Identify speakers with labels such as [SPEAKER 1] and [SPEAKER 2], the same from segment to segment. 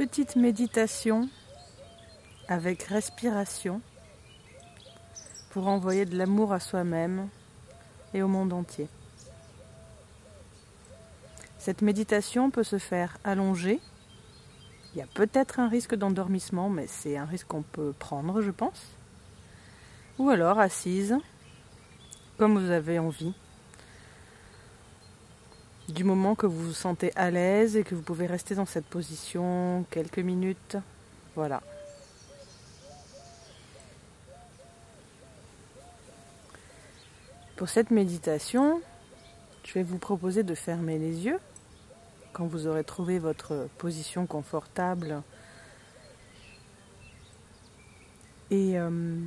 [SPEAKER 1] petite méditation avec respiration pour envoyer de l'amour à soi-même et au monde entier. Cette méditation peut se faire allongée. Il y a peut-être un risque d'endormissement, mais c'est un risque qu'on peut prendre, je pense. Ou alors assise, comme vous avez envie. Du moment que vous vous sentez à l'aise et que vous pouvez rester dans cette position quelques minutes. Voilà. Pour cette méditation, je vais vous proposer de fermer les yeux quand vous aurez trouvé votre position confortable. Et euh,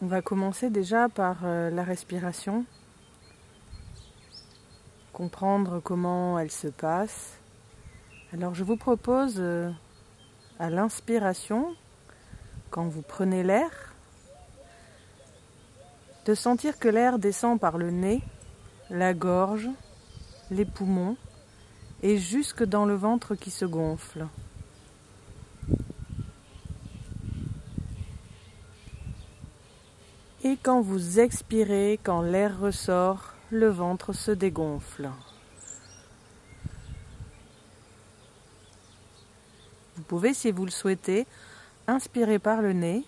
[SPEAKER 1] on va commencer déjà par euh, la respiration, comprendre comment elle se passe. Alors je vous propose euh, à l'inspiration, quand vous prenez l'air, de sentir que l'air descend par le nez, la gorge, les poumons et jusque dans le ventre qui se gonfle. Et quand vous expirez, quand l'air ressort, le ventre se dégonfle. Vous pouvez, si vous le souhaitez, inspirer par le nez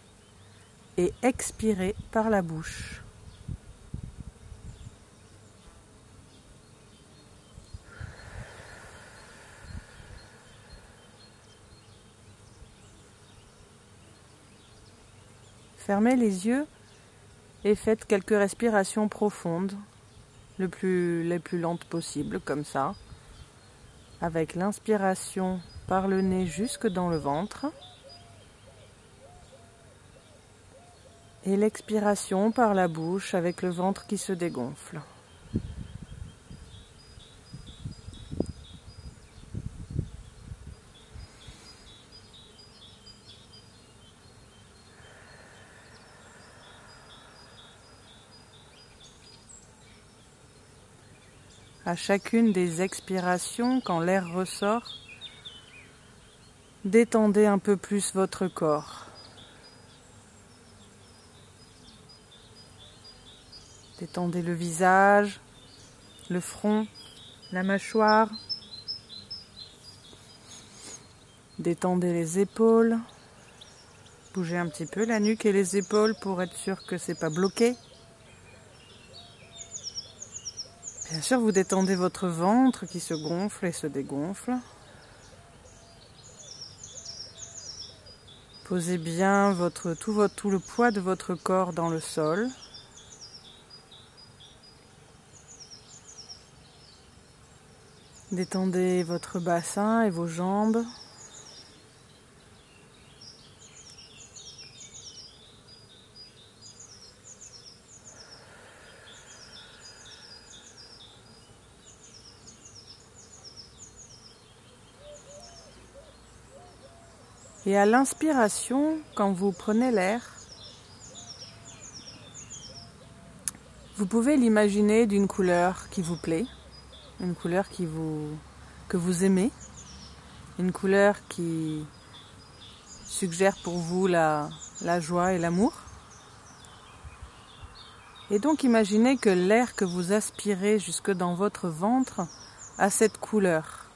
[SPEAKER 1] et expirer par la bouche. Fermez les yeux et faites quelques respirations profondes, les plus lentes possible, comme ça, avec l'inspiration par le nez jusque dans le ventre et l'expiration par la bouche avec le ventre qui se dégonfle. À chacune des expirations, quand l'air ressort, détendez un peu plus votre corps. Détendez le visage, le front, la mâchoire. Détendez les épaules. Bougez un petit peu la nuque et les épaules pour être sûr que c'est pas bloqué. Bien sûr, vous détendez votre ventre qui se gonfle et se dégonfle. Posez bien tout le poids de votre corps dans le sol. Détendez votre bassin et vos jambes. Et à l'inspiration, quand vous prenez l'air, vous pouvez l'imaginer d'une couleur qui vous plaît, une couleur que vous aimez, une couleur qui suggère pour vous la joie et l'amour. Et donc imaginez que l'air que vous aspirez jusque dans votre ventre a cette couleur.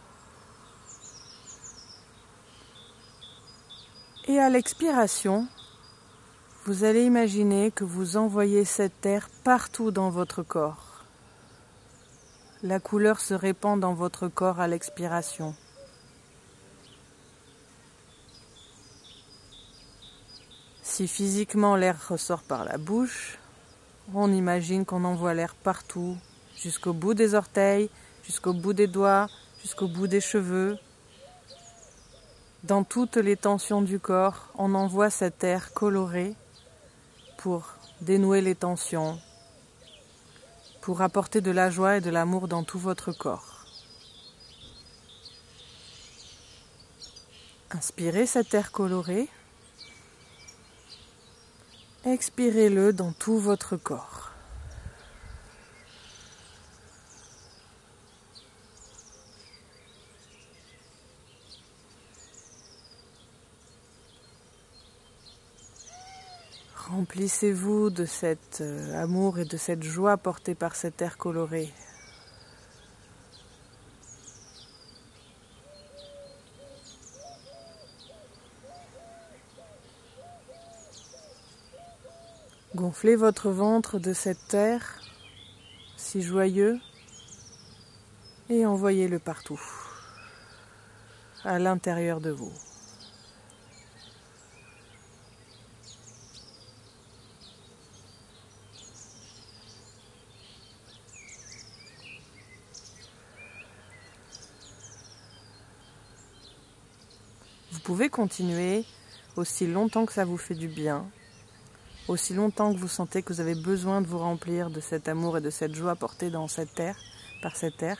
[SPEAKER 1] Et à l'expiration, vous allez imaginer que vous envoyez cet air partout dans votre corps. La couleur se répand dans votre corps à l'expiration. Si physiquement l'air ressort par la bouche, on imagine qu'on envoie l'air partout, jusqu'au bout des orteils, jusqu'au bout des doigts, jusqu'au bout des cheveux, dans toutes les tensions du corps, on envoie cet air coloré pour dénouer les tensions, pour apporter de la joie et de l'amour dans tout votre corps. Inspirez cet air coloré, expirez-le dans tout votre corps. Remplissez-vous de cet euh, amour et de cette joie portée par cet air coloré. Gonflez votre ventre de cet air si joyeux et envoyez-le partout, à l'intérieur de vous. Pouvez continuer aussi longtemps que ça vous fait du bien, aussi longtemps que vous sentez que vous avez besoin de vous remplir de cet amour et de cette joie portée dans cette terre, par cette terre.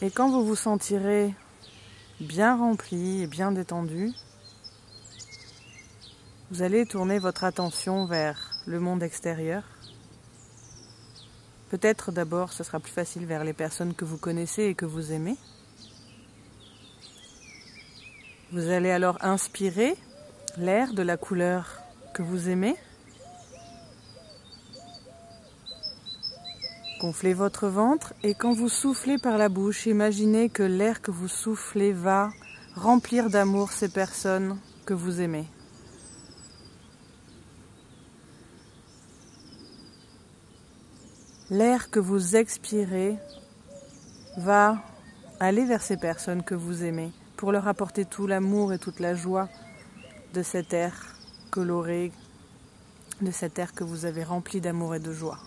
[SPEAKER 1] Et quand vous vous sentirez bien rempli et bien détendu, vous allez tourner votre attention vers le monde extérieur. Peut-être d'abord ce sera plus facile vers les personnes que vous connaissez et que vous aimez. Vous allez alors inspirer l'air de la couleur que vous aimez. Gonflez votre ventre et quand vous soufflez par la bouche, imaginez que l'air que vous soufflez va remplir d'amour ces personnes que vous aimez. L'air que vous expirez va aller vers ces personnes que vous aimez pour leur apporter tout l'amour et toute la joie de cet air coloré, de cet air que vous avez rempli d'amour et de joie.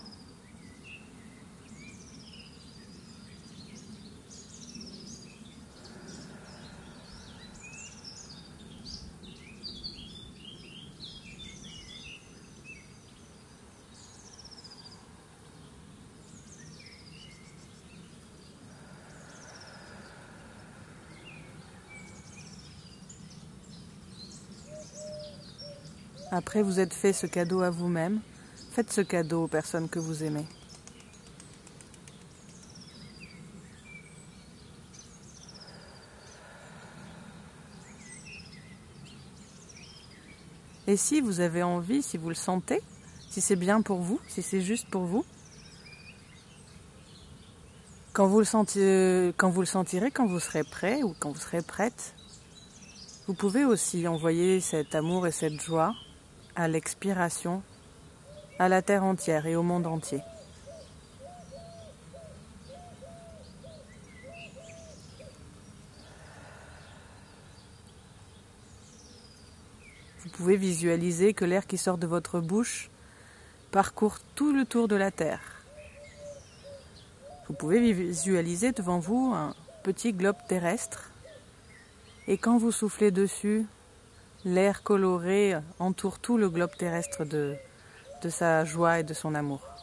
[SPEAKER 1] Après, vous êtes fait ce cadeau à vous-même. Faites ce cadeau aux personnes que vous aimez. Et si vous avez envie, si vous le sentez, si c'est bien pour vous, si c'est juste pour vous, quand vous, le sentirez, quand vous le sentirez, quand vous serez prêt ou quand vous serez prête, vous pouvez aussi envoyer cet amour et cette joie à l'expiration, à la terre entière et au monde entier. Vous pouvez visualiser que l'air qui sort de votre bouche parcourt tout le tour de la Terre. Vous pouvez visualiser devant vous un petit globe terrestre et quand vous soufflez dessus, L'air coloré entoure tout le globe terrestre de, de sa joie et de son amour.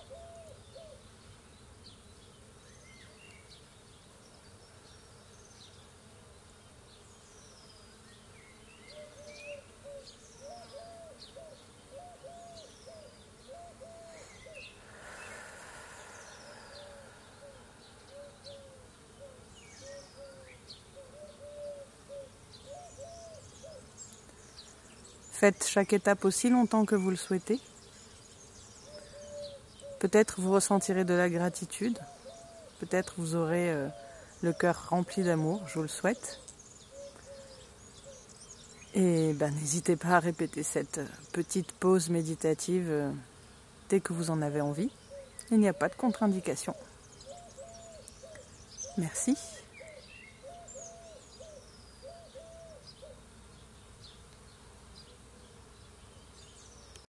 [SPEAKER 1] Faites chaque étape aussi longtemps que vous le souhaitez. Peut-être vous ressentirez de la gratitude. Peut-être vous aurez euh, le cœur rempli d'amour, je vous le souhaite. Et ben, n'hésitez pas à répéter cette euh, petite pause méditative euh, dès que vous en avez envie. Il n'y a pas de contre-indication. Merci.